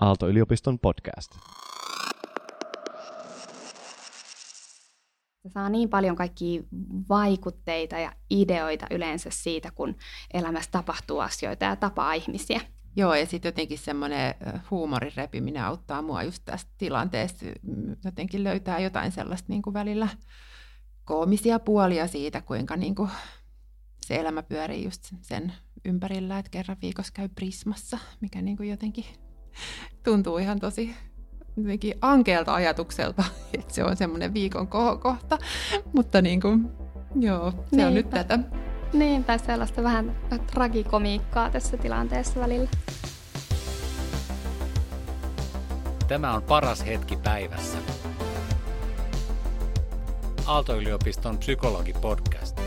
Aalto-yliopiston podcast. Se saa niin paljon kaikkia vaikutteita ja ideoita yleensä siitä, kun elämässä tapahtuu asioita ja tapaa ihmisiä. Joo, ja sitten jotenkin semmoinen huumorin repiminen auttaa mua just tästä tilanteesta. Jotenkin löytää jotain sellaista niin kuin välillä koomisia puolia siitä, kuinka niin kuin se elämä pyörii just sen ympärillä, että kerran viikossa käy Prismassa, mikä niin kuin jotenkin tuntuu ihan tosi jotenkin ankeelta ajatukselta, että se on semmoinen viikon kohokohta, mutta niin kuin, joo, se Niinpä. on nyt tätä. Niinpä, sellaista vähän tragikomiikkaa tässä tilanteessa välillä. Tämä on paras hetki päivässä. Aalto-yliopiston psykologipodcast.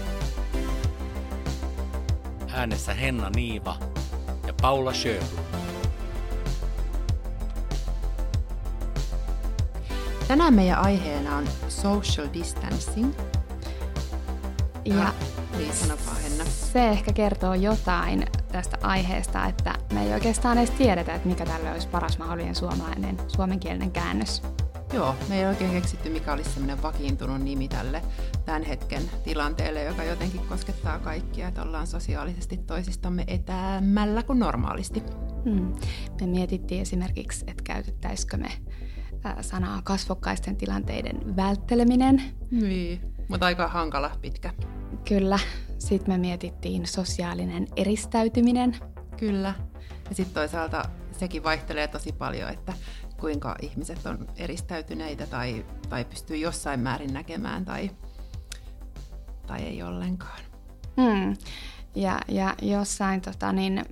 Äänessä Henna Niiva ja Paula Sjöblom. Tänään meidän aiheena on social distancing. Ja ah, niin Henna. Se ehkä kertoo jotain tästä aiheesta, että me ei oikeastaan edes tiedetä, että mikä tälle olisi paras mahdollinen suomalainen, suomenkielinen käännös. Joo, me ei oikein keksitty, mikä olisi semmoinen vakiintunut nimi tälle tämän hetken tilanteelle, joka jotenkin koskettaa kaikkia, että ollaan sosiaalisesti toisistamme etäämällä kuin normaalisti. Hmm. Me mietittiin esimerkiksi, että käytettäisikö me sanaa kasvokkaisten tilanteiden vältteleminen. Niin, mutta aika hankala pitkä. Kyllä. Sitten me mietittiin sosiaalinen eristäytyminen. Kyllä. Ja sitten toisaalta sekin vaihtelee tosi paljon, että kuinka ihmiset on eristäytyneitä tai, tai pystyy jossain määrin näkemään tai, tai ei ollenkaan. Hmm. Ja, ja jossain tota, niin,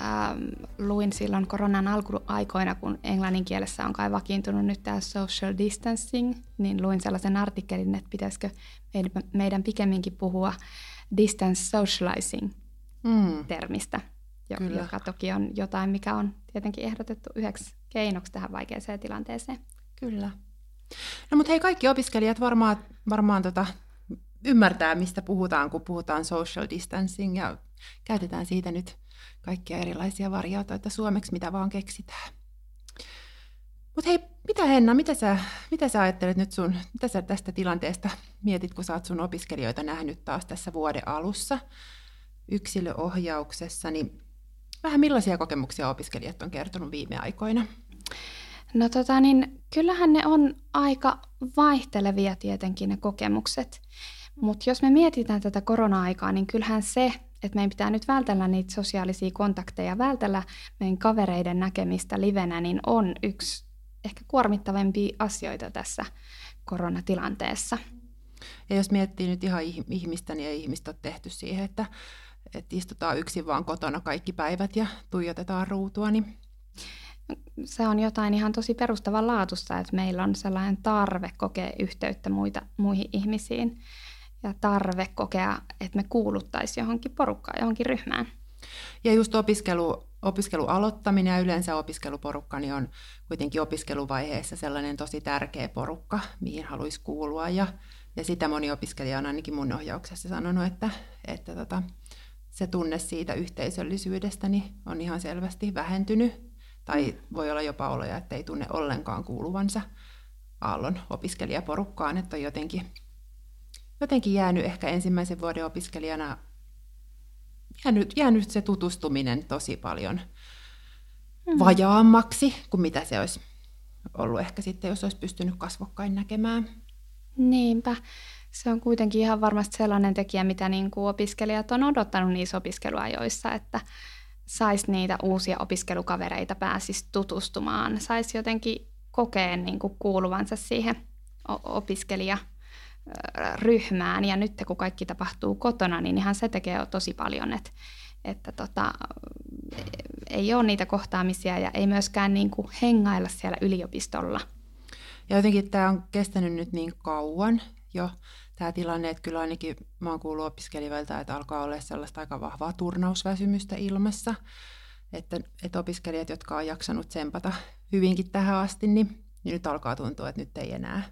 ähm, luin silloin koronan alkuaikoina, kun englannin kielessä on kai vakiintunut nyt tämä social distancing, niin luin sellaisen artikkelin, että pitäisikö meidän, meidän pikemminkin puhua distance socializing mm. termistä, joka, joka toki on jotain, mikä on tietenkin ehdotettu yhdeksi keinoksi tähän vaikeaseen tilanteeseen. Kyllä. No mutta hei, kaikki opiskelijat varmaan, varmaan tota, ymmärtää, mistä puhutaan, kun puhutaan social distancing, ja käytetään siitä nyt kaikkia erilaisia variaatioita suomeksi, mitä vaan keksitään. Mutta hei, mitä Henna, mitä sä, mitä sä ajattelet nyt sun, mitä sä tästä tilanteesta mietit, kun sä oot sun opiskelijoita nähnyt taas tässä vuoden alussa yksilöohjauksessa, niin vähän millaisia kokemuksia opiskelijat on kertonut viime aikoina? No tota niin, kyllähän ne on aika vaihtelevia tietenkin ne kokemukset. Mutta jos me mietitään tätä korona-aikaa, niin kyllähän se, että meidän pitää nyt vältellä niitä sosiaalisia kontakteja, vältellä meidän kavereiden näkemistä livenä, niin on yksi ehkä kuormittavimpia asioita tässä koronatilanteessa. Ja jos miettii nyt ihan ihmistä, niin ei ihmistä ole tehty siihen, että, että istutaan yksin vaan kotona kaikki päivät ja tuijotetaan ruutua, niin se on jotain ihan tosi perustavanlaatuista, että meillä on sellainen tarve kokea yhteyttä muita, muihin ihmisiin ja tarve kokea, että me kuuluttaisiin johonkin porukkaan, johonkin ryhmään. Ja just opiskelu, opiskelu aloittaminen ja yleensä opiskeluporukka niin on kuitenkin opiskeluvaiheessa sellainen tosi tärkeä porukka, mihin haluaisi kuulua. Ja, ja sitä moni opiskelija on ainakin mun ohjauksessa sanonut, että, että tota, se tunne siitä yhteisöllisyydestä niin on ihan selvästi vähentynyt. Tai voi olla jopa oloja, että ei tunne ollenkaan kuuluvansa Aallon opiskelijaporukkaan, että on jotenkin jotenkin jäänyt ehkä ensimmäisen vuoden opiskelijana, jäänyt, jäänyt se tutustuminen tosi paljon mm. vajaammaksi kuin mitä se olisi ollut ehkä sitten, jos olisi pystynyt kasvokkain näkemään. Niinpä. Se on kuitenkin ihan varmasti sellainen tekijä, mitä niin kuin opiskelijat on odottanut niissä opiskeluajoissa, että saisi niitä uusia opiskelukavereita, pääsisi tutustumaan, saisi jotenkin kokea niin kuin kuuluvansa siihen opiskelija ryhmään ja nyt kun kaikki tapahtuu kotona, niin ihan se tekee tosi paljon, että, että tota, ei ole niitä kohtaamisia ja ei myöskään niin kuin hengailla siellä yliopistolla. Ja jotenkin tämä on kestänyt nyt niin kauan jo tämä tilanne, että kyllä ainakin mä oon kuullut opiskelijoilta, että alkaa olla sellaista aika vahvaa turnausväsymystä ilmassa. Että, että opiskelijat, jotka on jaksanut tsempata hyvinkin tähän asti, niin, niin nyt alkaa tuntua, että nyt ei enää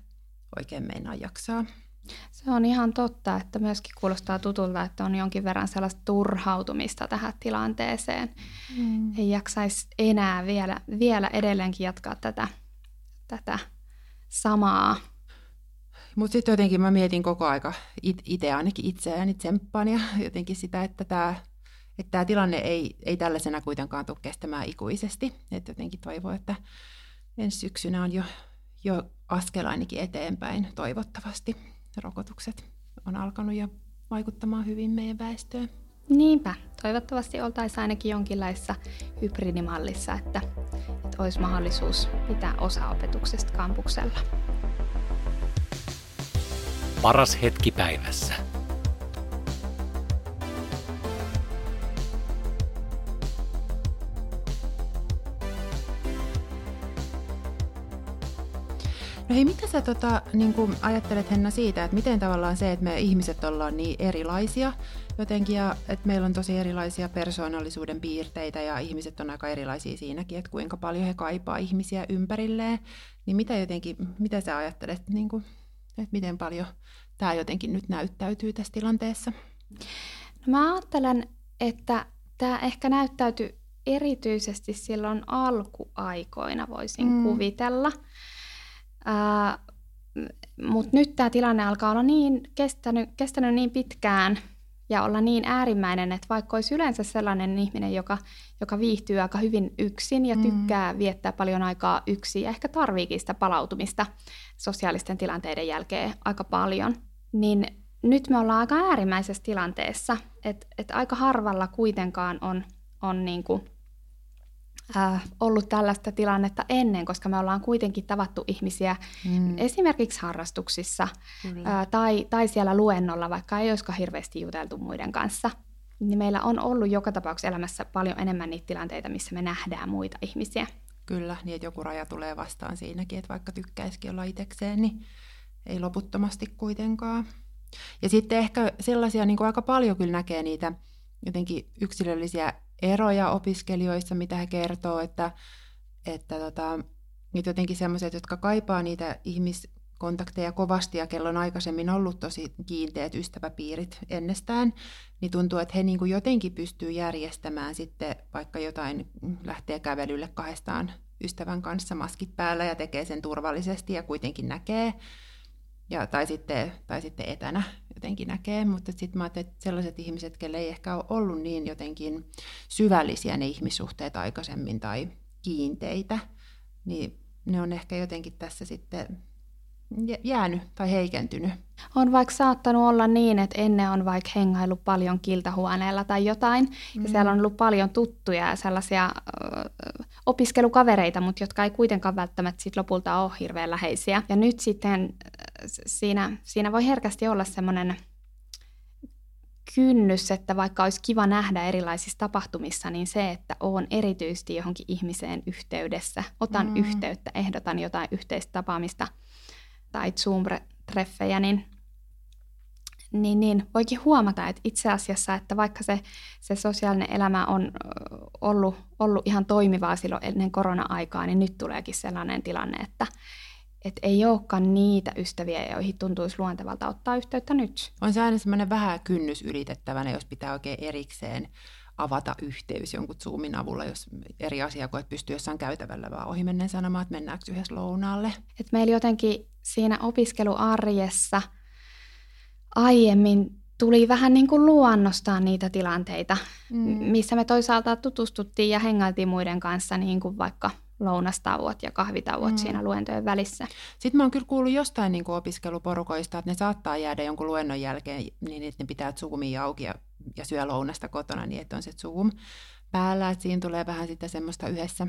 oikein meinaa jaksaa. Se on ihan totta, että myöskin kuulostaa tutulta, että on jonkin verran sellaista turhautumista tähän tilanteeseen. Mm. Ei jaksaisi enää vielä, vielä edelleenkin jatkaa tätä, tätä samaa. Mutta sitten jotenkin mä mietin koko aika itse ainakin itseäni tsemppaan ja jotenkin sitä, että tämä että tämä tilanne ei, ei tällaisena kuitenkaan tule kestämään ikuisesti. Että jotenkin toivoo, että ensi syksynä on jo, jo askel ainakin eteenpäin toivottavasti. Rokotukset on alkanut jo vaikuttamaan hyvin meidän väestöön. Niinpä. Toivottavasti oltaisiin ainakin jonkinlaisessa hybridimallissa, että, että olisi mahdollisuus pitää osa opetuksesta kampuksella. Paras hetki päivässä. No hei, mitä sä tota, niin ajattelet Henna siitä, että miten tavallaan se, että me ihmiset ollaan niin erilaisia jotenkin ja että meillä on tosi erilaisia persoonallisuuden piirteitä ja ihmiset on aika erilaisia siinäkin, että kuinka paljon he kaipaa ihmisiä ympärilleen, niin mitä jotenkin, mitä sä ajattelet, niin kuin, että miten paljon tämä jotenkin nyt näyttäytyy tässä tilanteessa? No mä ajattelen, että tämä ehkä näyttäytyy erityisesti silloin alkuaikoina, voisin mm. kuvitella – mutta nyt tämä tilanne alkaa olla niin kestänyt, kestänyt niin pitkään ja olla niin äärimmäinen, että vaikka olisi yleensä sellainen ihminen, joka, joka viihtyy aika hyvin yksin ja mm. tykkää mm. viettää paljon aikaa yksin ja ehkä tarviikin sitä palautumista sosiaalisten tilanteiden jälkeen aika paljon, niin nyt me ollaan aika äärimmäisessä tilanteessa, että et aika harvalla kuitenkaan on, on niin kuin äh, ollut tällaista tilannetta ennen, koska me ollaan kuitenkin tavattu ihmisiä mm. esimerkiksi harrastuksissa äh, tai, tai siellä luennolla, vaikka ei olisikaan hirveästi juteltu muiden kanssa. Niin meillä on ollut joka tapauksessa elämässä paljon enemmän niitä tilanteita, missä me nähdään muita ihmisiä. Kyllä, niin että joku raja tulee vastaan siinäkin, että vaikka tykkäisikin olla itsekseen, niin ei loputtomasti kuitenkaan. Ja sitten ehkä sellaisia, niin kuin aika paljon kyllä näkee niitä jotenkin yksilöllisiä eroja opiskelijoissa, mitä he kertoo, että, että tota, että jotenkin sellaiset, jotka kaipaa niitä ihmiskontakteja kovasti ja kello on aikaisemmin ollut tosi kiinteät ystäväpiirit ennestään, niin tuntuu, että he niin kuin jotenkin pystyy järjestämään sitten vaikka jotain, lähtee kävelylle kahdestaan ystävän kanssa maskit päällä ja tekee sen turvallisesti ja kuitenkin näkee ja, tai, sitten, tai sitten etänä jotenkin näkee, mutta sitten mä ajattelin, että sellaiset ihmiset, kelle ei ehkä ole ollut niin jotenkin syvällisiä ne ihmissuhteet aikaisemmin tai kiinteitä, niin ne on ehkä jotenkin tässä sitten jäänyt tai heikentynyt. On vaikka saattanut olla niin, että ennen on vaikka hengailu paljon kiltahuoneella tai jotain, mm. ja siellä on ollut paljon tuttuja ja sellaisia ö, opiskelukavereita, mutta jotka ei kuitenkaan välttämättä sit lopulta ole hirveän läheisiä. Ja nyt sitten siinä, siinä voi herkästi olla semmoinen kynnys, että vaikka olisi kiva nähdä erilaisissa tapahtumissa, niin se, että olen erityisesti johonkin ihmiseen yhteydessä, otan mm. yhteyttä, ehdotan jotain yhteistä tapaamista – tai Zoom-treffejä, niin, niin, niin voikin huomata, että itse asiassa, että vaikka se, se sosiaalinen elämä on ollut, ollut ihan toimivaa silloin ennen korona-aikaa, niin nyt tuleekin sellainen tilanne, että, että ei olekaan niitä ystäviä, joihin tuntuisi luontevalta ottaa yhteyttä nyt. On se aina semmoinen vähän kynnys ylitettävänä, jos pitää oikein erikseen avata yhteys jonkun Zoomin avulla, jos eri asiakoet pystyy jossain käytävällä vaan ohi menneen sanomaan, että mennäänkö yhdessä lounaalle. Et meillä jotenkin siinä opiskeluarjessa aiemmin tuli vähän niin kuin luonnostaan niitä tilanteita, mm. missä me toisaalta tutustuttiin ja hengailtiin muiden kanssa, niin kuin vaikka lounastauot ja kahvitauot mm. siinä luentojen välissä. Sitten mä oon kyllä kuullut jostain niin kuin opiskeluporukoista, että ne saattaa jäädä jonkun luennon jälkeen niin, että ne pitää Zoomia auki ja, ja syö lounasta kotona niin, että on se Zoom päällä. Että siinä tulee vähän sitä semmoista yhdessä,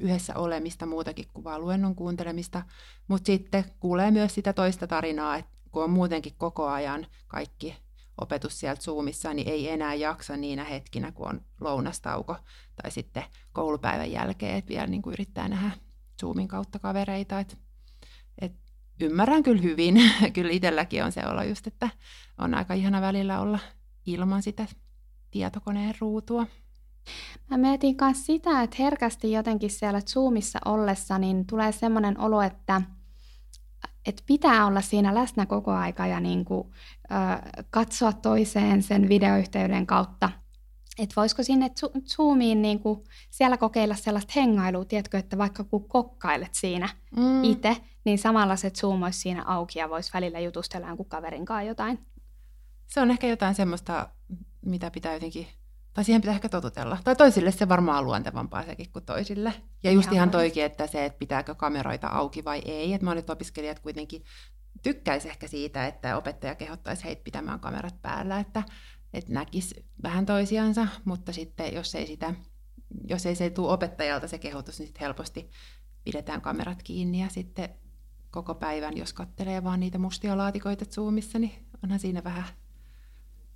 yhdessä olemista muutakin kuin vaan luennon kuuntelemista. Mutta sitten kuulee myös sitä toista tarinaa, että kun on muutenkin koko ajan kaikki opetus sieltä Zoomissa, niin ei enää jaksa niinä hetkinä, kun on lounastauko tai sitten koulupäivän jälkeen, että vielä niin kuin yrittää nähdä Zoomin kautta kavereita. Et, et ymmärrän kyllä hyvin, kyllä itselläkin on se olla just, että on aika ihana välillä olla ilman sitä tietokoneen ruutua. Mä mietin myös sitä, että herkästi jotenkin siellä Zoomissa ollessa niin tulee semmoinen olo, että että pitää olla siinä läsnä koko aika ja niin kuin, ö, katsoa toiseen sen videoyhteyden kautta. Että voisiko sinne Zoomiin niin kuin siellä kokeilla sellaista hengailua, tiedätkö, että vaikka kun kokkailet siinä mm. itse, niin samalla se Zoom olisi siinä auki ja voisi välillä jutustella jonkun kaverin kanssa jotain. Se on ehkä jotain semmoista, mitä pitää jotenkin tai siihen pitää ehkä totutella. Tai toisille se varmaan on luontevampaa sekin kuin toisille. Ja just ihan, ihan toikin, että se, että pitääkö kameroita auki vai ei. Että monet opiskelijat kuitenkin tykkäisi ehkä siitä, että opettaja kehottaisi heitä pitämään kamerat päällä, että, että näkisi vähän toisiansa, mutta sitten jos ei, sitä, jos ei se tule opettajalta se kehotus, niin sitten helposti pidetään kamerat kiinni ja sitten koko päivän, jos kattelee vaan niitä mustia laatikoita Zoomissa, niin onhan siinä vähän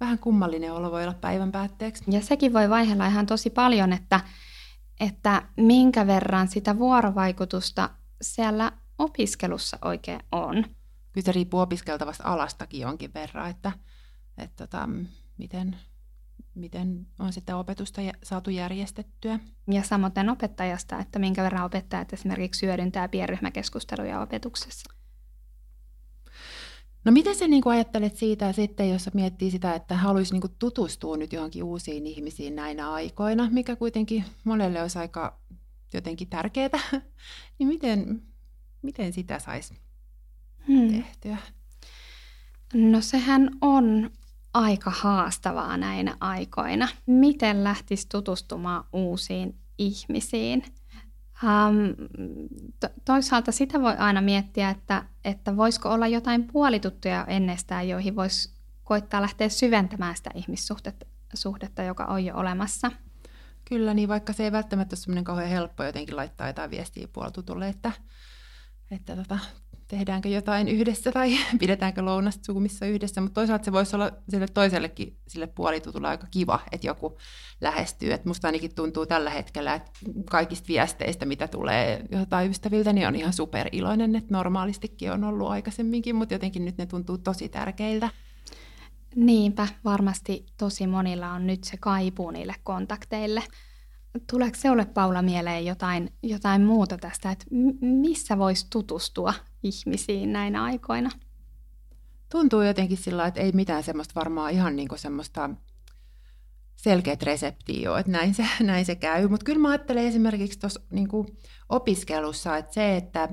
vähän kummallinen olo voi olla päivän päätteeksi. Ja sekin voi vaihella ihan tosi paljon, että, että minkä verran sitä vuorovaikutusta siellä opiskelussa oikein on. Kyllä se riippuu opiskeltavasta alastakin jonkin verran, että, että tota, miten, miten on sitä opetusta saatu järjestettyä. Ja samoin opettajasta, että minkä verran opettajat esimerkiksi hyödyntää pienryhmäkeskusteluja opetuksessa. No miten sä niin ajattelet siitä sitten, jos miettii sitä, että haluaisi niin tutustua nyt johonkin uusiin ihmisiin näinä aikoina, mikä kuitenkin monelle olisi aika jotenkin tärkeää, niin miten, miten sitä saisi hmm. tehtyä? No sehän on aika haastavaa näinä aikoina. Miten lähtisi tutustumaan uusiin ihmisiin? Um, to- toisaalta sitä voi aina miettiä, että, että voisiko olla jotain puolituttuja ennestään, joihin voisi koittaa lähteä syventämään sitä ihmissuhdetta, suhdetta, joka on jo olemassa. Kyllä, niin vaikka se ei välttämättä ole semmoinen kauhean helppo jotenkin laittaa jotain viestiä puolitutulle, että, että tota, tehdäänkö jotain yhdessä tai pidetäänkö lounasta Zoomissa yhdessä, mutta toisaalta se voisi olla sille toisellekin sille puolitutulle aika kiva, että joku lähestyy. Et musta ainakin tuntuu tällä hetkellä, että kaikista viesteistä, mitä tulee jotain ystäviltä, niin on ihan superiloinen, että normaalistikin on ollut aikaisemminkin, mutta jotenkin nyt ne tuntuu tosi tärkeiltä. Niinpä, varmasti tosi monilla on nyt se kaipuu niille kontakteille. Tuleeko sinulle Paula mieleen jotain, jotain muuta tästä, että missä voisi tutustua ihmisiin näinä aikoina? Tuntuu jotenkin sillä että ei mitään semmoista varmaan ihan niin kuin semmoista selkeät reseptiä ole, että näin se, näin se käy. Mutta kyllä mä ajattelen esimerkiksi tuossa niin opiskelussa, että se, että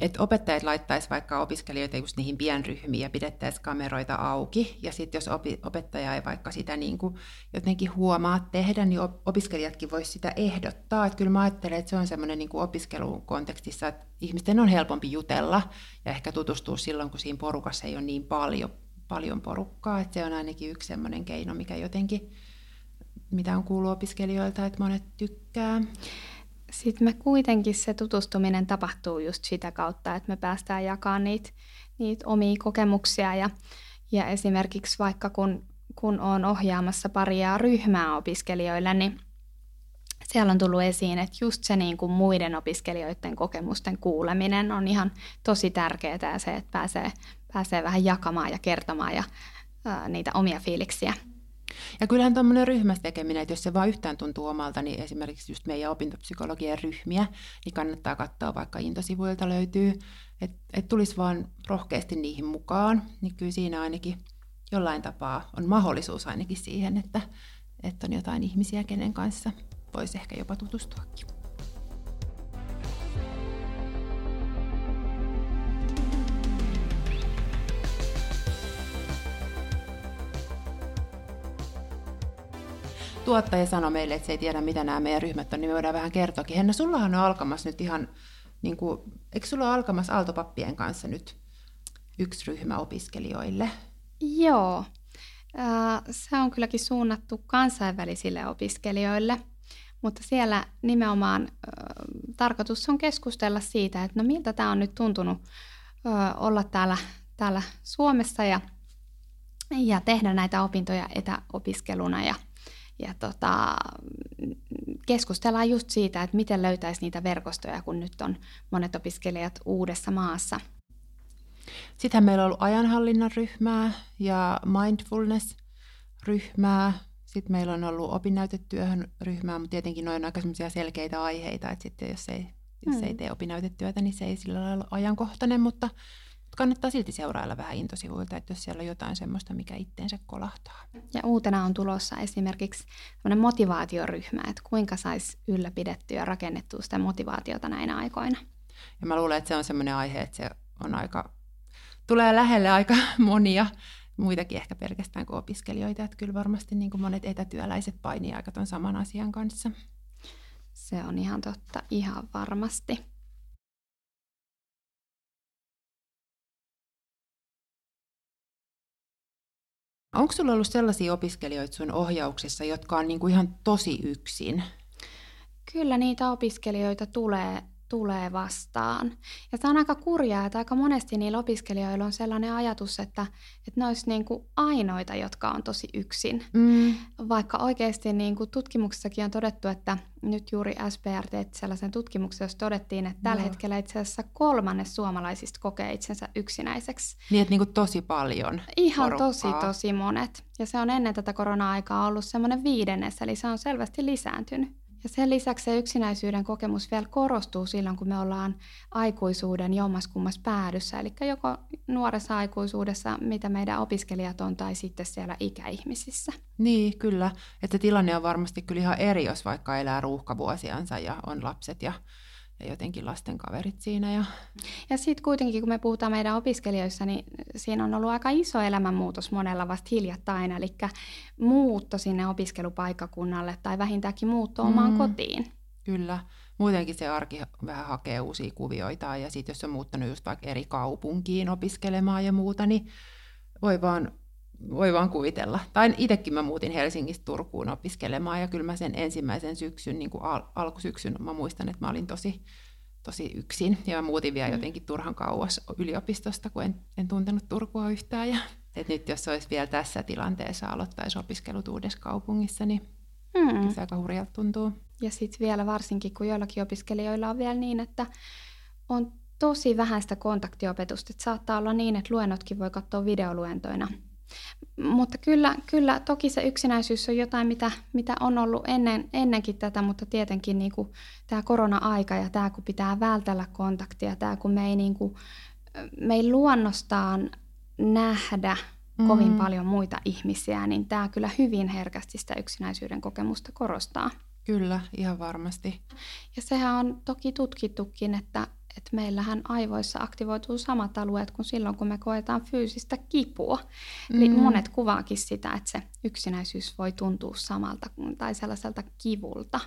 että opettajat laittaisi vaikka opiskelijoita just niihin pienryhmiin ja pidettäisiin kameroita auki. Ja sitten jos opi, opettaja ei vaikka sitä niin kuin jotenkin huomaa tehdä, niin opiskelijatkin voisi sitä ehdottaa. Että kyllä mä ajattelen, että se on semmoinen niin opiskelun kontekstissa, että ihmisten on helpompi jutella ja ehkä tutustua silloin, kun siinä porukassa ei ole niin paljon, paljon porukkaa. Että se on ainakin yksi semmoinen keino, mikä jotenkin, mitä on kuullut opiskelijoilta, että monet tykkää sitten me kuitenkin se tutustuminen tapahtuu just sitä kautta, että me päästään jakamaan niitä, niitä omia kokemuksia ja, ja esimerkiksi vaikka kun, kun olen ohjaamassa paria ryhmää opiskelijoille, niin siellä on tullut esiin, että just se niin kuin muiden opiskelijoiden kokemusten kuuleminen on ihan tosi tärkeää ja se, että pääsee, pääsee vähän jakamaan ja kertomaan ja, ää, niitä omia fiiliksiä. Ja kyllähän tuommoinen ryhmässä tekeminen, että jos se vaan yhtään tuntuu omalta, niin esimerkiksi just meidän opintopsykologian ryhmiä, niin kannattaa katsoa, vaikka intosivuilta löytyy, että et tulisi vaan rohkeasti niihin mukaan, niin kyllä siinä ainakin jollain tapaa on mahdollisuus ainakin siihen, että, että on jotain ihmisiä, kenen kanssa voisi ehkä jopa tutustuakin. Tuottaja sanoi meille, että se ei tiedä, mitä nämä meidän ryhmät on, niin me voidaan vähän kertoakin. Henna, sullahan on alkamassa nyt ihan, niin kuin, eikö sulla ole alkamassa Aaltopappien kanssa nyt yksi ryhmä opiskelijoille? Joo, se on kylläkin suunnattu kansainvälisille opiskelijoille, mutta siellä nimenomaan tarkoitus on keskustella siitä, että no miltä tämä on nyt tuntunut olla täällä, täällä Suomessa ja, ja tehdä näitä opintoja etäopiskeluna ja ja tota, keskustellaan just siitä, että miten löytäisi niitä verkostoja, kun nyt on monet opiskelijat uudessa maassa. Sittenhän meillä on ollut ajanhallinnan ryhmää ja mindfulness-ryhmää. Sitten meillä on ollut opinnäytetyöhön ryhmää, mutta tietenkin noin aika selkeitä aiheita, että sitten jos ei jos mm. ei tee opinnäytetyötä, niin se ei sillä lailla ole ajankohtainen, mutta kannattaa silti seurailla vähän intosivuilta, että jos siellä on jotain semmoista, mikä itteensä kolahtaa. Ja uutena on tulossa esimerkiksi motivaatioryhmä, että kuinka saisi ylläpidettyä ja rakennettua sitä motivaatiota näinä aikoina. Ja mä luulen, että se on semmoinen aihe, että se on aika, tulee lähelle aika monia muitakin ehkä pelkästään kuin opiskelijoita, että kyllä varmasti niin kuin monet etätyöläiset painii aika ton saman asian kanssa. Se on ihan totta, ihan varmasti. Onko sulla ollut sellaisia opiskelijoita sun ohjauksessa, jotka on niin kuin ihan tosi yksin? Kyllä niitä opiskelijoita tulee tulee vastaan. Ja tämä on aika kurjaa, että aika monesti niillä opiskelijoilla on sellainen ajatus, että, että ne olisi niin kuin ainoita, jotka on tosi yksin. Mm. Vaikka oikeasti niin kuin tutkimuksessakin on todettu, että nyt juuri SPR teet sellaisen tutkimuksen, jossa todettiin, että tällä no. hetkellä itse asiassa kolmannes suomalaisista kokee itsensä yksinäiseksi. Niin, että niin kuin tosi paljon Ihan porukkaa. tosi, tosi monet. Ja se on ennen tätä korona-aikaa ollut semmoinen viidennes, eli se on selvästi lisääntynyt. Ja sen lisäksi se yksinäisyyden kokemus vielä korostuu silloin, kun me ollaan aikuisuuden jommaskummas päädyssä, eli joko nuoressa aikuisuudessa, mitä meidän opiskelijat on, tai sitten siellä ikäihmisissä. Niin, kyllä. Että tilanne on varmasti kyllä ihan eri, jos vaikka elää ruuhkavuosiansa ja on lapset ja ja jotenkin lasten kaverit siinä. Ja, ja sitten kuitenkin, kun me puhutaan meidän opiskelijoissa, niin siinä on ollut aika iso elämänmuutos monella vasta hiljattain, eli muutto sinne opiskelupaikkakunnalle tai vähintäänkin muutto omaan mm, kotiin. Kyllä. Muutenkin se arki vähän hakee uusia kuvioita ja sitten jos on muuttanut just vaikka eri kaupunkiin opiskelemaan ja muuta, niin voi vaan voi vaan kuvitella. Tai itsekin mä muutin Helsingistä Turkuun opiskelemaan ja kyllä mä sen ensimmäisen syksyn, niin kuin al- alkusyksyn, mä muistan, että mä olin tosi, tosi yksin. Ja mä muutin vielä mm. jotenkin turhan kauas yliopistosta, kun en, en tuntenut Turkua yhtään. Ja, et nyt jos olisi vielä tässä tilanteessa aloittaisi opiskelut uudessa kaupungissa, niin mm. se aika hurjalta tuntuu. Ja sitten vielä varsinkin, kun joillakin opiskelijoilla on vielä niin, että on tosi vähän sitä kontaktiopetusta. Että saattaa olla niin, että luennotkin voi katsoa videoluentoina mutta kyllä, kyllä toki se yksinäisyys on jotain, mitä, mitä on ollut ennen, ennenkin tätä, mutta tietenkin niin kuin tämä korona-aika ja tämä, kun pitää vältellä kontaktia, tämä, kun me ei, niin kuin, me ei luonnostaan nähdä mm. kovin paljon muita ihmisiä, niin tämä kyllä hyvin herkästi sitä yksinäisyyden kokemusta korostaa. Kyllä, ihan varmasti. Ja sehän on toki tutkittukin, että että meillähän aivoissa aktivoituu samat alueet kuin silloin, kun me koetaan fyysistä kipua. Mm. Eli monet kuvaakin sitä, että se yksinäisyys voi tuntua samalta tai sellaiselta kivulta.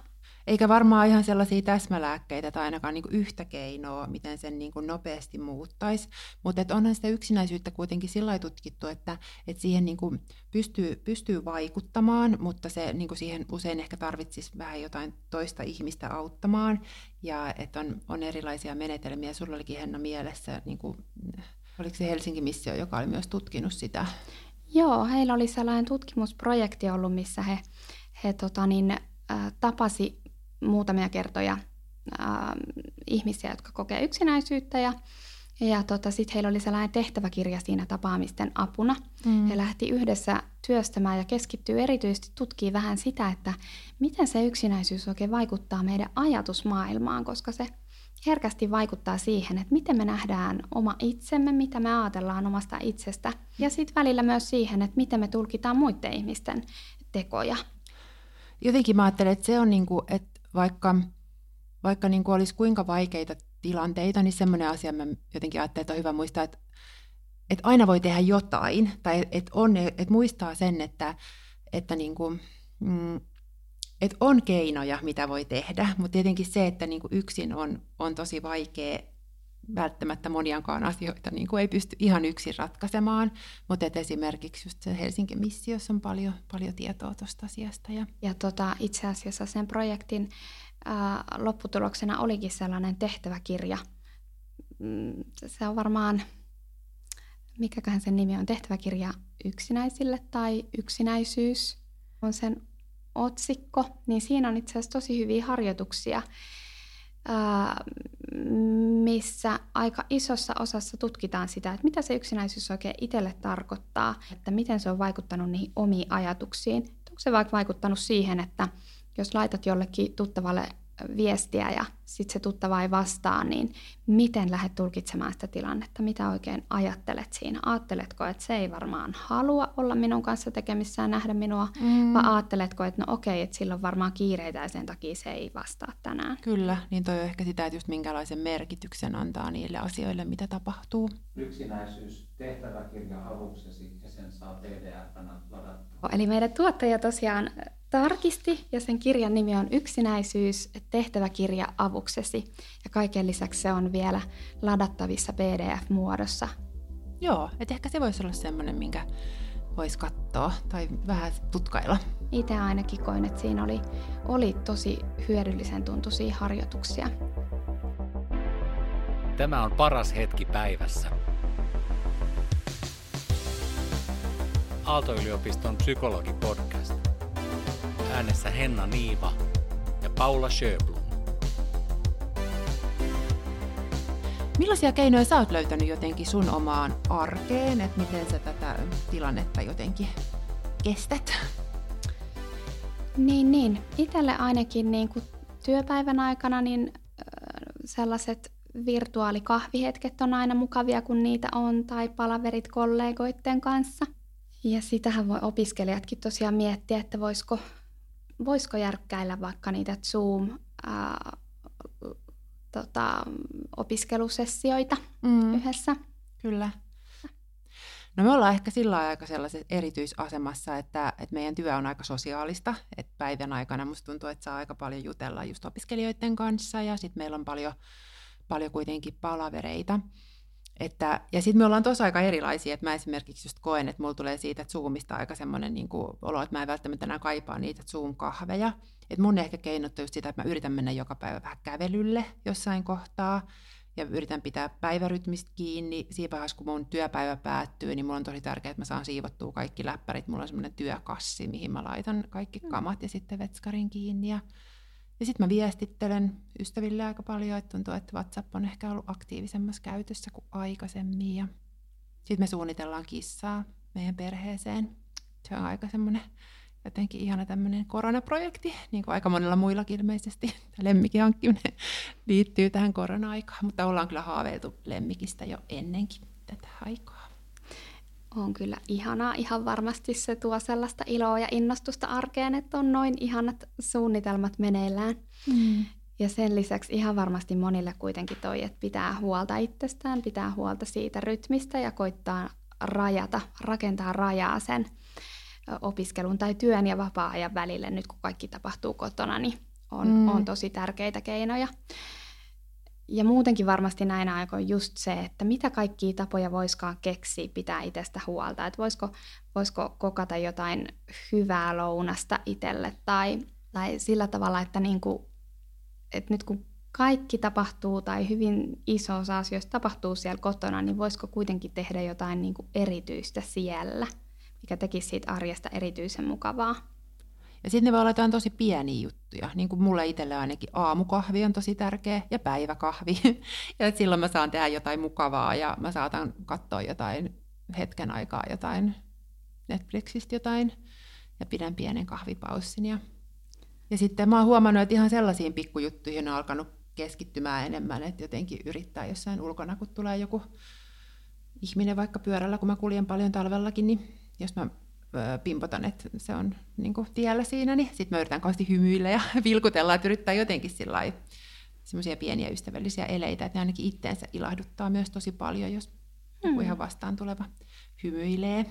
Eikä varmaan ihan sellaisia täsmälääkkeitä tai ainakaan niin yhtä keinoa, miten sen niin kuin nopeasti muuttaisi. Mutta onhan sitä yksinäisyyttä kuitenkin sillä tutkittu, että, että siihen niin kuin pystyy, pystyy vaikuttamaan, mutta se niin kuin siihen usein ehkä tarvitsisi vähän jotain toista ihmistä auttamaan. Ja että on, on erilaisia menetelmiä. Sulla olikin Henna mielessä, niin kuin, oliko se Helsingin missio, joka oli myös tutkinut sitä? Joo, heillä oli sellainen tutkimusprojekti ollut, missä he, he tota niin, tapasi muutamia kertoja äh, ihmisiä, jotka kokee yksinäisyyttä ja ja tota, sitten heillä oli sellainen tehtäväkirja siinä tapaamisten apuna. Mm. He lähti yhdessä työstämään ja keskittyy erityisesti tutkii vähän sitä, että miten se yksinäisyys oikein vaikuttaa meidän ajatusmaailmaan, koska se herkästi vaikuttaa siihen, että miten me nähdään oma itsemme, mitä me ajatellaan omasta itsestä. Ja sitten välillä myös siihen, että miten me tulkitaan muiden ihmisten tekoja. Jotenkin mä ajattelen, että se on niin kuin, että vaikka, vaikka niin kuin olisi kuinka vaikeita tilanteita, niin semmoinen asia mä jotenkin ajattelen, että on hyvä muistaa, että, että aina voi tehdä jotain, tai että, on, että muistaa sen, että, että niin kuin, mm, että on keinoja, mitä voi tehdä, mutta tietenkin se, että niin kuin yksin on, on tosi vaikea välttämättä moniankaan asioita niin kuin ei pysty ihan yksin ratkaisemaan, mutta et esimerkiksi just se Helsingin missiossa on paljon, paljon tietoa tuosta asiasta. Ja, ja tota, itse asiassa sen projektin ää, lopputuloksena olikin sellainen tehtäväkirja. Mm, se on varmaan, mikäköhän sen nimi on, tehtäväkirja yksinäisille tai yksinäisyys on sen otsikko, niin siinä on itse asiassa tosi hyviä harjoituksia, missä aika isossa osassa tutkitaan sitä, että mitä se yksinäisyys oikein itselle tarkoittaa, että miten se on vaikuttanut niihin omiin ajatuksiin. Onko se vaikka vaikuttanut siihen, että jos laitat jollekin tuttavalle viestiä ja sitten se tuttava ei vastaa, niin miten lähdet tulkitsemaan sitä tilannetta? Mitä oikein ajattelet siinä? Aatteletko, että se ei varmaan halua olla minun kanssa tekemissä ja nähdä minua? Mm. Vai ajatteletko, että no okei, että sillä on varmaan kiireitä ja sen takia se ei vastaa tänään? Kyllä, niin toi on ehkä sitä, että just minkälaisen merkityksen antaa niille asioille, mitä tapahtuu. Yksinäisyys, tehtäväkirja avuksesi ja sen saa pdf ladattua. Eli meidän tuottaja tosiaan tarkisti ja sen kirjan nimi on Yksinäisyys, tehtäväkirja avuksesi. Ja kaiken lisäksi se on vielä ladattavissa PDF-muodossa. Joo, että ehkä se voisi olla semmoinen, minkä voisi katsoa tai vähän tutkailla. Itse ainakin koin, että siinä oli, oli tosi hyödyllisen tuntuisia harjoituksia. Tämä on paras hetki päivässä. Aalto-yliopiston psykologipodcast. Äänessä Henna Niiva ja Paula Sjöblom. Millaisia keinoja sä oot löytänyt jotenkin sun omaan arkeen, että miten sä tätä tilannetta jotenkin kestät? Niin, niin. Itelle ainakin niin kuin työpäivän aikana niin sellaiset virtuaalikahvihetket on aina mukavia, kun niitä on, tai palaverit kollegoiden kanssa. Ja sitähän voi opiskelijatkin tosiaan miettiä, että voisiko voisiko järkkäillä vaikka niitä Zoom ää, tota, opiskelusessioita mm. yhdessä. Kyllä. No me ollaan ehkä sillä aika sellaisessa erityisasemassa, että, että meidän työ on aika sosiaalista. Että päivän aikana musta tuntuu, että saa aika paljon jutella just opiskelijoiden kanssa ja sitten meillä on paljon, paljon kuitenkin palavereita. Että, ja sitten me ollaan tosi aika erilaisia, että mä esimerkiksi just koen, että mulla tulee siitä Zoomista aika semmoinen niin olo, että mä en välttämättä enää kaipaa niitä Zoom-kahveja. Että mun ehkä keinot on just sitä, että mä yritän mennä joka päivä vähän kävelylle jossain kohtaa, ja yritän pitää päivärytmistä kiinni. Siinä vaiheessa, kun mun työpäivä päättyy, niin mulla on tosi tärkeää, että mä saan siivottua kaikki läppärit. Mulla on semmoinen työkassi, mihin mä laitan kaikki mm. kamat ja sitten vetskarin kiinni. Ja ja sitten mä viestittelen ystäville aika paljon, että tuntuu, että WhatsApp on ehkä ollut aktiivisemmassa käytössä kuin aikaisemmin. Ja sitten me suunnitellaan kissaa meidän perheeseen. Se on aika semmoinen jotenkin ihana tämmöinen koronaprojekti, niin kuin aika monella muillakin ilmeisesti. Lemmikin hankkiminen liittyy tähän korona-aikaan, mutta ollaan kyllä haaveiltu lemmikistä jo ennenkin tätä aikaa on kyllä ihanaa. Ihan varmasti se tuo sellaista iloa ja innostusta arkeen, että on noin ihanat suunnitelmat meneillään. Mm. Ja sen lisäksi ihan varmasti monille kuitenkin toi, että pitää huolta itsestään, pitää huolta siitä rytmistä ja koittaa rajata, rakentaa rajaa sen opiskelun tai työn ja vapaa-ajan välille nyt kun kaikki tapahtuu kotona, niin on, mm. on tosi tärkeitä keinoja ja muutenkin varmasti näinä aikoina just se, että mitä kaikkia tapoja voiskaan keksiä pitää itsestä huolta. Että voisiko, voisiko kokata jotain hyvää lounasta itselle tai, tai sillä tavalla, että, niinku, että nyt kun kaikki tapahtuu tai hyvin iso osa asioista tapahtuu siellä kotona, niin voisiko kuitenkin tehdä jotain niinku erityistä siellä, mikä tekisi siitä arjesta erityisen mukavaa. Ja sitten ne voi olla jotain tosi pieniä juttuja, niin kuin mulle itselle ainakin aamukahvi on tosi tärkeä ja päiväkahvi. ja että silloin mä saan tehdä jotain mukavaa ja mä saatan katsoa jotain hetken aikaa jotain Netflixistä jotain ja pidän pienen kahvipaussin. Ja, ja sitten mä oon huomannut, että ihan sellaisiin pikkujuttuihin on alkanut keskittymään enemmän, että jotenkin yrittää jossain ulkona, kun tulee joku ihminen vaikka pyörällä, kun mä kuljen paljon talvellakin, niin jos mä pimpotan, että se on niin kuin tiellä siinä, niin sitten mä yritän kauheasti hymyillä ja vilkutella, että yrittää jotenkin semmoisia pieniä ystävällisiä eleitä, että ne ainakin itteensä ilahduttaa myös tosi paljon, jos mm. ihan vastaan tuleva hymyilee.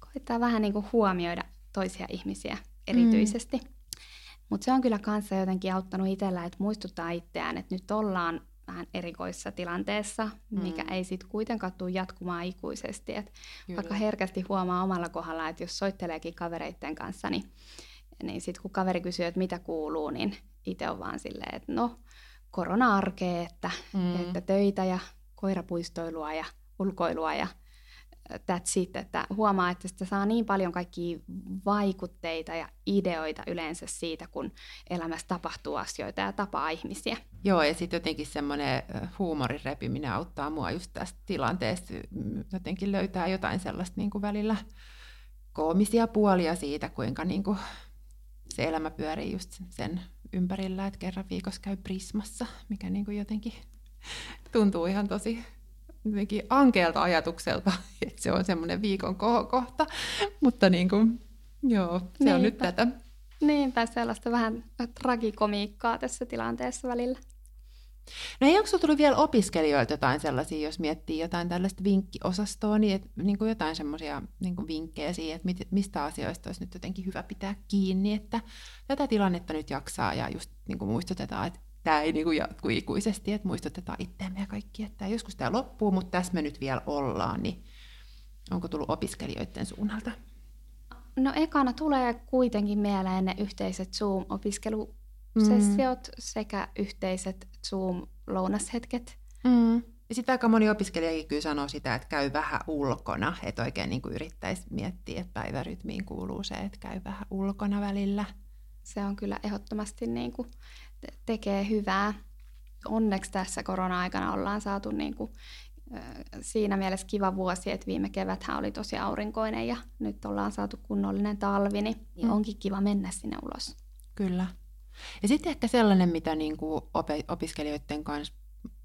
Koittaa vähän niin kuin huomioida toisia ihmisiä erityisesti. Mm. Mutta se on kyllä kanssa jotenkin auttanut itsellä, että muistuttaa itseään, että nyt ollaan vähän erikoissa tilanteessa, mikä mm. ei sitten kuitenkaan tule jatkumaan ikuisesti. Et vaikka herkästi huomaa omalla kohdalla, että jos soitteleekin kavereiden kanssa, niin, niin sitten kun kaveri kysyy, että mitä kuuluu, niin itse on vaan silleen, että no korona-arkea, että, mm. että töitä ja koirapuistoilua ja ulkoilua ja that's it, että huomaa, että sitä saa niin paljon kaikkia vaikutteita ja ideoita yleensä siitä, kun elämässä tapahtuu asioita ja tapaa ihmisiä. Joo, ja sitten jotenkin semmoinen huumorin repiminen auttaa mua just tästä tilanteesta. Jotenkin löytää jotain sellaista niin kuin välillä koomisia puolia siitä, kuinka niin kuin se elämä pyörii just sen ympärillä, että kerran viikossa käy Prismassa, mikä niin kuin jotenkin tuntuu ihan tosi jotenkin ankeelta ajatukselta, että se on semmoinen viikon kohokohta, mutta niin kuin, joo, se Niinpä. on nyt tätä. Niinpä, sellaista vähän tragikomiikkaa tässä tilanteessa välillä. No ei, onko sinulla tullut vielä opiskelijoilta jotain sellaisia, jos miettii jotain tällaista vinkkiosastoa, niin, et, niin kuin jotain semmoisia niin vinkkejä siihen, että mit, mistä asioista olisi nyt jotenkin hyvä pitää kiinni, että tätä tilannetta nyt jaksaa ja just niin kuin muistutetaan, että tämä ei niin kuin jatku ikuisesti, että muistutetaan itseämme ja kaikki, että joskus tämä loppuu, mutta tässä me nyt vielä ollaan, niin onko tullut opiskelijoiden suunnalta? No ekana tulee kuitenkin mieleen ne yhteiset Zoom-opiskelusessiot mm. sekä yhteiset Zoom-lounashetket. Mm. Ja sitten aika moni opiskelijakin kyllä sanoo sitä, että käy vähän ulkona, että oikein niin kuin yrittäisi miettiä, että päivärytmiin kuuluu se, että käy vähän ulkona välillä. Se on kyllä ehdottomasti niin kuin tekee hyvää. Onneksi tässä korona-aikana ollaan saatu niin kuin, siinä mielessä kiva vuosi, että viime keväthän oli tosi aurinkoinen ja nyt ollaan saatu kunnollinen talvi, niin mm. onkin kiva mennä sinne ulos. Kyllä. Ja sitten ehkä sellainen, mitä niin kuin opiskelijoiden kanssa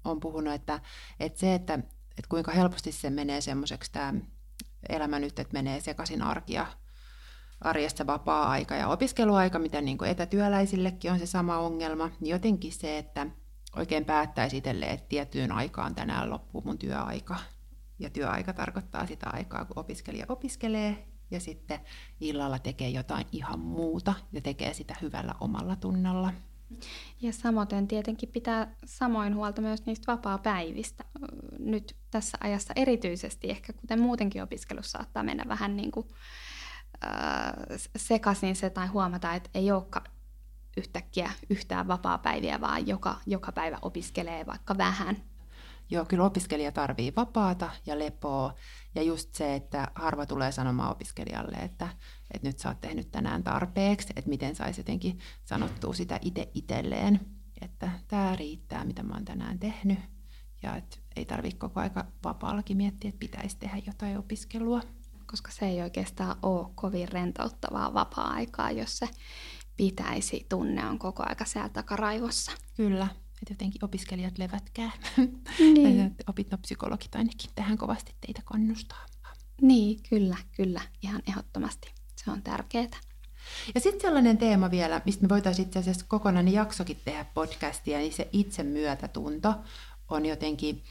on puhunut, että, että se, että, että kuinka helposti se menee semmoiseksi tämä elämä nyt, että menee sekaisin arkia arjesta vapaa-aika ja opiskeluaika, mitä niin kuin etätyöläisillekin on se sama ongelma, niin jotenkin se, että oikein päättäisi itselleen, että tiettyyn aikaan tänään loppuu mun työaika. Ja työaika tarkoittaa sitä aikaa, kun opiskelija opiskelee ja sitten illalla tekee jotain ihan muuta ja tekee sitä hyvällä omalla tunnalla. Ja samoin tietenkin pitää samoin huolta myös niistä vapaa-päivistä. Nyt tässä ajassa erityisesti, ehkä kuten muutenkin opiskelussa saattaa mennä vähän niin kuin sekaisin se tai huomata, että ei olekaan yhtäkkiä yhtään vapaa-päiviä, vaan joka, joka päivä opiskelee vaikka vähän. Joo, kyllä opiskelija tarvii vapaata ja lepoa. Ja just se, että harva tulee sanomaan opiskelijalle, että, että nyt sä oot tehnyt tänään tarpeeksi, että miten saisi jotenkin sanottua sitä itse itselleen, että tämä riittää, mitä mä oon tänään tehnyt. Ja että ei tarvitse koko aika vapaallakin miettiä, että pitäisi tehdä jotain opiskelua koska se ei oikeastaan ole kovin rentouttavaa vapaa-aikaa, jos se pitäisi tunne on koko aika siellä takaraivossa. Kyllä, että jotenkin opiskelijat levätkää. Niin. Opintopsykologit ainakin tähän kovasti teitä kannustaa. Niin, kyllä, kyllä, ihan ehdottomasti. Se on tärkeää. Ja sitten sellainen teema vielä, mistä me voitaisiin itse asiassa kokonainen jaksokin tehdä podcastia, niin se itsemyötätunto on jotenkin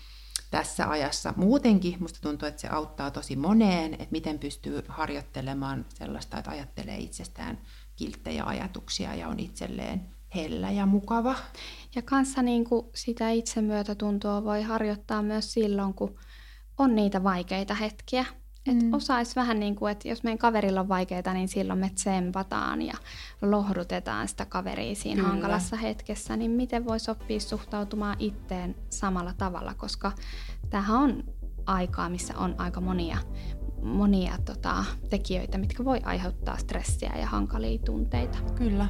tässä ajassa. Muutenkin musta tuntuu, että se auttaa tosi moneen, että miten pystyy harjoittelemaan sellaista, että ajattelee itsestään kilttejä ajatuksia ja on itselleen hellä ja mukava. Ja kanssa niin kuin sitä itsemyötätuntoa voi harjoittaa myös silloin, kun on niitä vaikeita hetkiä. Et mm. osaisi vähän niin kuin, että jos meidän kaverilla on vaikeita, niin silloin me tsempataan ja lohdutetaan sitä kaveria siinä Kyllä. hankalassa hetkessä. Niin miten voisi oppia suhtautumaan itteen samalla tavalla, koska tämähän on aikaa, missä on aika monia, monia tota, tekijöitä, mitkä voi aiheuttaa stressiä ja hankalia tunteita. Kyllä.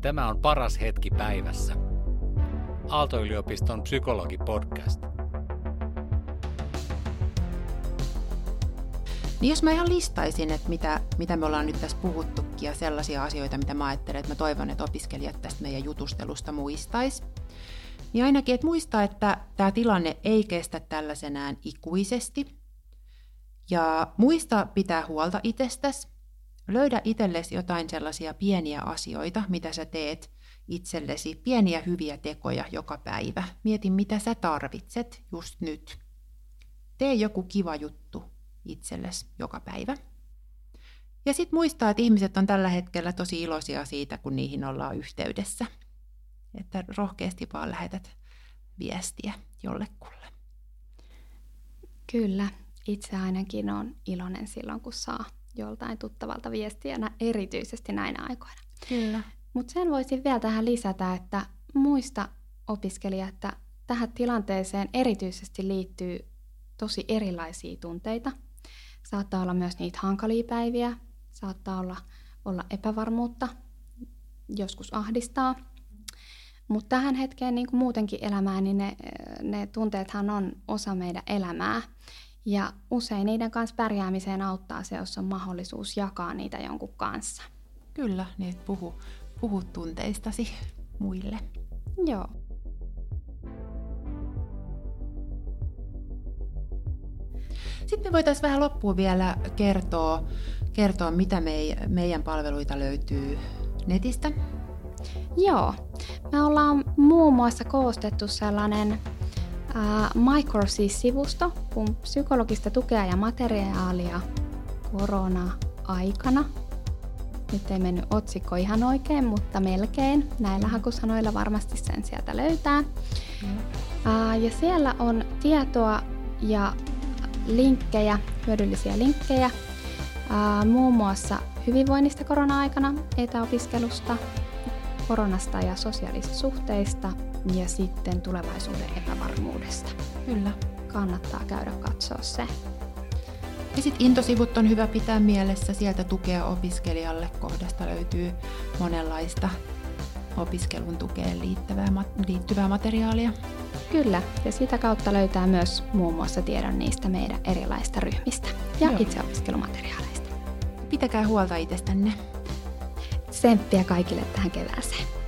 Tämä on paras hetki päivässä. Aalto-yliopiston psykologi-podcast. Niin jos mä ihan listaisin, että mitä, mitä me ollaan nyt tässä puhuttukin ja sellaisia asioita, mitä mä ajattelen, että mä toivon, että opiskelijat tästä meidän jutustelusta muistais, niin ainakin, että muistaa, että tämä tilanne ei kestä tällaisenään ikuisesti. Ja muista pitää huolta itsestäsi. Löydä itsellesi jotain sellaisia pieniä asioita, mitä sä teet itsellesi, pieniä hyviä tekoja joka päivä. Mieti, mitä sä tarvitset just nyt. Tee joku kiva juttu itsellesi joka päivä. Ja sitten muistaa, että ihmiset on tällä hetkellä tosi iloisia siitä, kun niihin ollaan yhteydessä. Että rohkeasti vaan lähetät viestiä jollekulle. Kyllä, itse ainakin on iloinen silloin, kun saa joltain tuttavalta viestiä, erityisesti näinä aikoina. Kyllä. Mutta sen voisin vielä tähän lisätä, että muista opiskelija, että tähän tilanteeseen erityisesti liittyy tosi erilaisia tunteita – Saattaa olla myös niitä hankalia päiviä, saattaa olla, olla epävarmuutta, joskus ahdistaa. Mutta tähän hetkeen niin kuin muutenkin elämään, niin ne, ne tunteethan on osa meidän elämää. Ja usein niiden kanssa pärjäämiseen auttaa se, jos on mahdollisuus jakaa niitä jonkun kanssa. Kyllä, niin puhu, puhut tunteistasi muille. Joo. Sitten me voitaisiin vähän loppuun vielä kertoa, kertoa mitä mei, meidän palveluita löytyy netistä. Joo. Me ollaan muun muassa koostettu sellainen äh, Microsis-sivusto, kun psykologista tukea ja materiaalia korona-aikana. Nyt ei mennyt otsikko ihan oikein, mutta melkein. Näillä hakusanoilla varmasti sen sieltä löytää. Mm. Äh, ja siellä on tietoa ja linkkejä, hyödyllisiä linkkejä, ää, muun muassa hyvinvoinnista korona-aikana, etäopiskelusta, koronasta ja sosiaalisista suhteista ja sitten tulevaisuuden epävarmuudesta. Kyllä. Kannattaa käydä katsoa se. Ja sitten intosivut on hyvä pitää mielessä. Sieltä tukea opiskelijalle kohdasta löytyy monenlaista opiskelun tukeen liittyvää, liittyvää materiaalia. Kyllä, ja sitä kautta löytää myös muun muassa tiedon niistä meidän erilaista ryhmistä ja Joo. itseopiskelumateriaaleista. Pitäkää huolta itsestänne. Tsemppiä kaikille tähän kevääseen.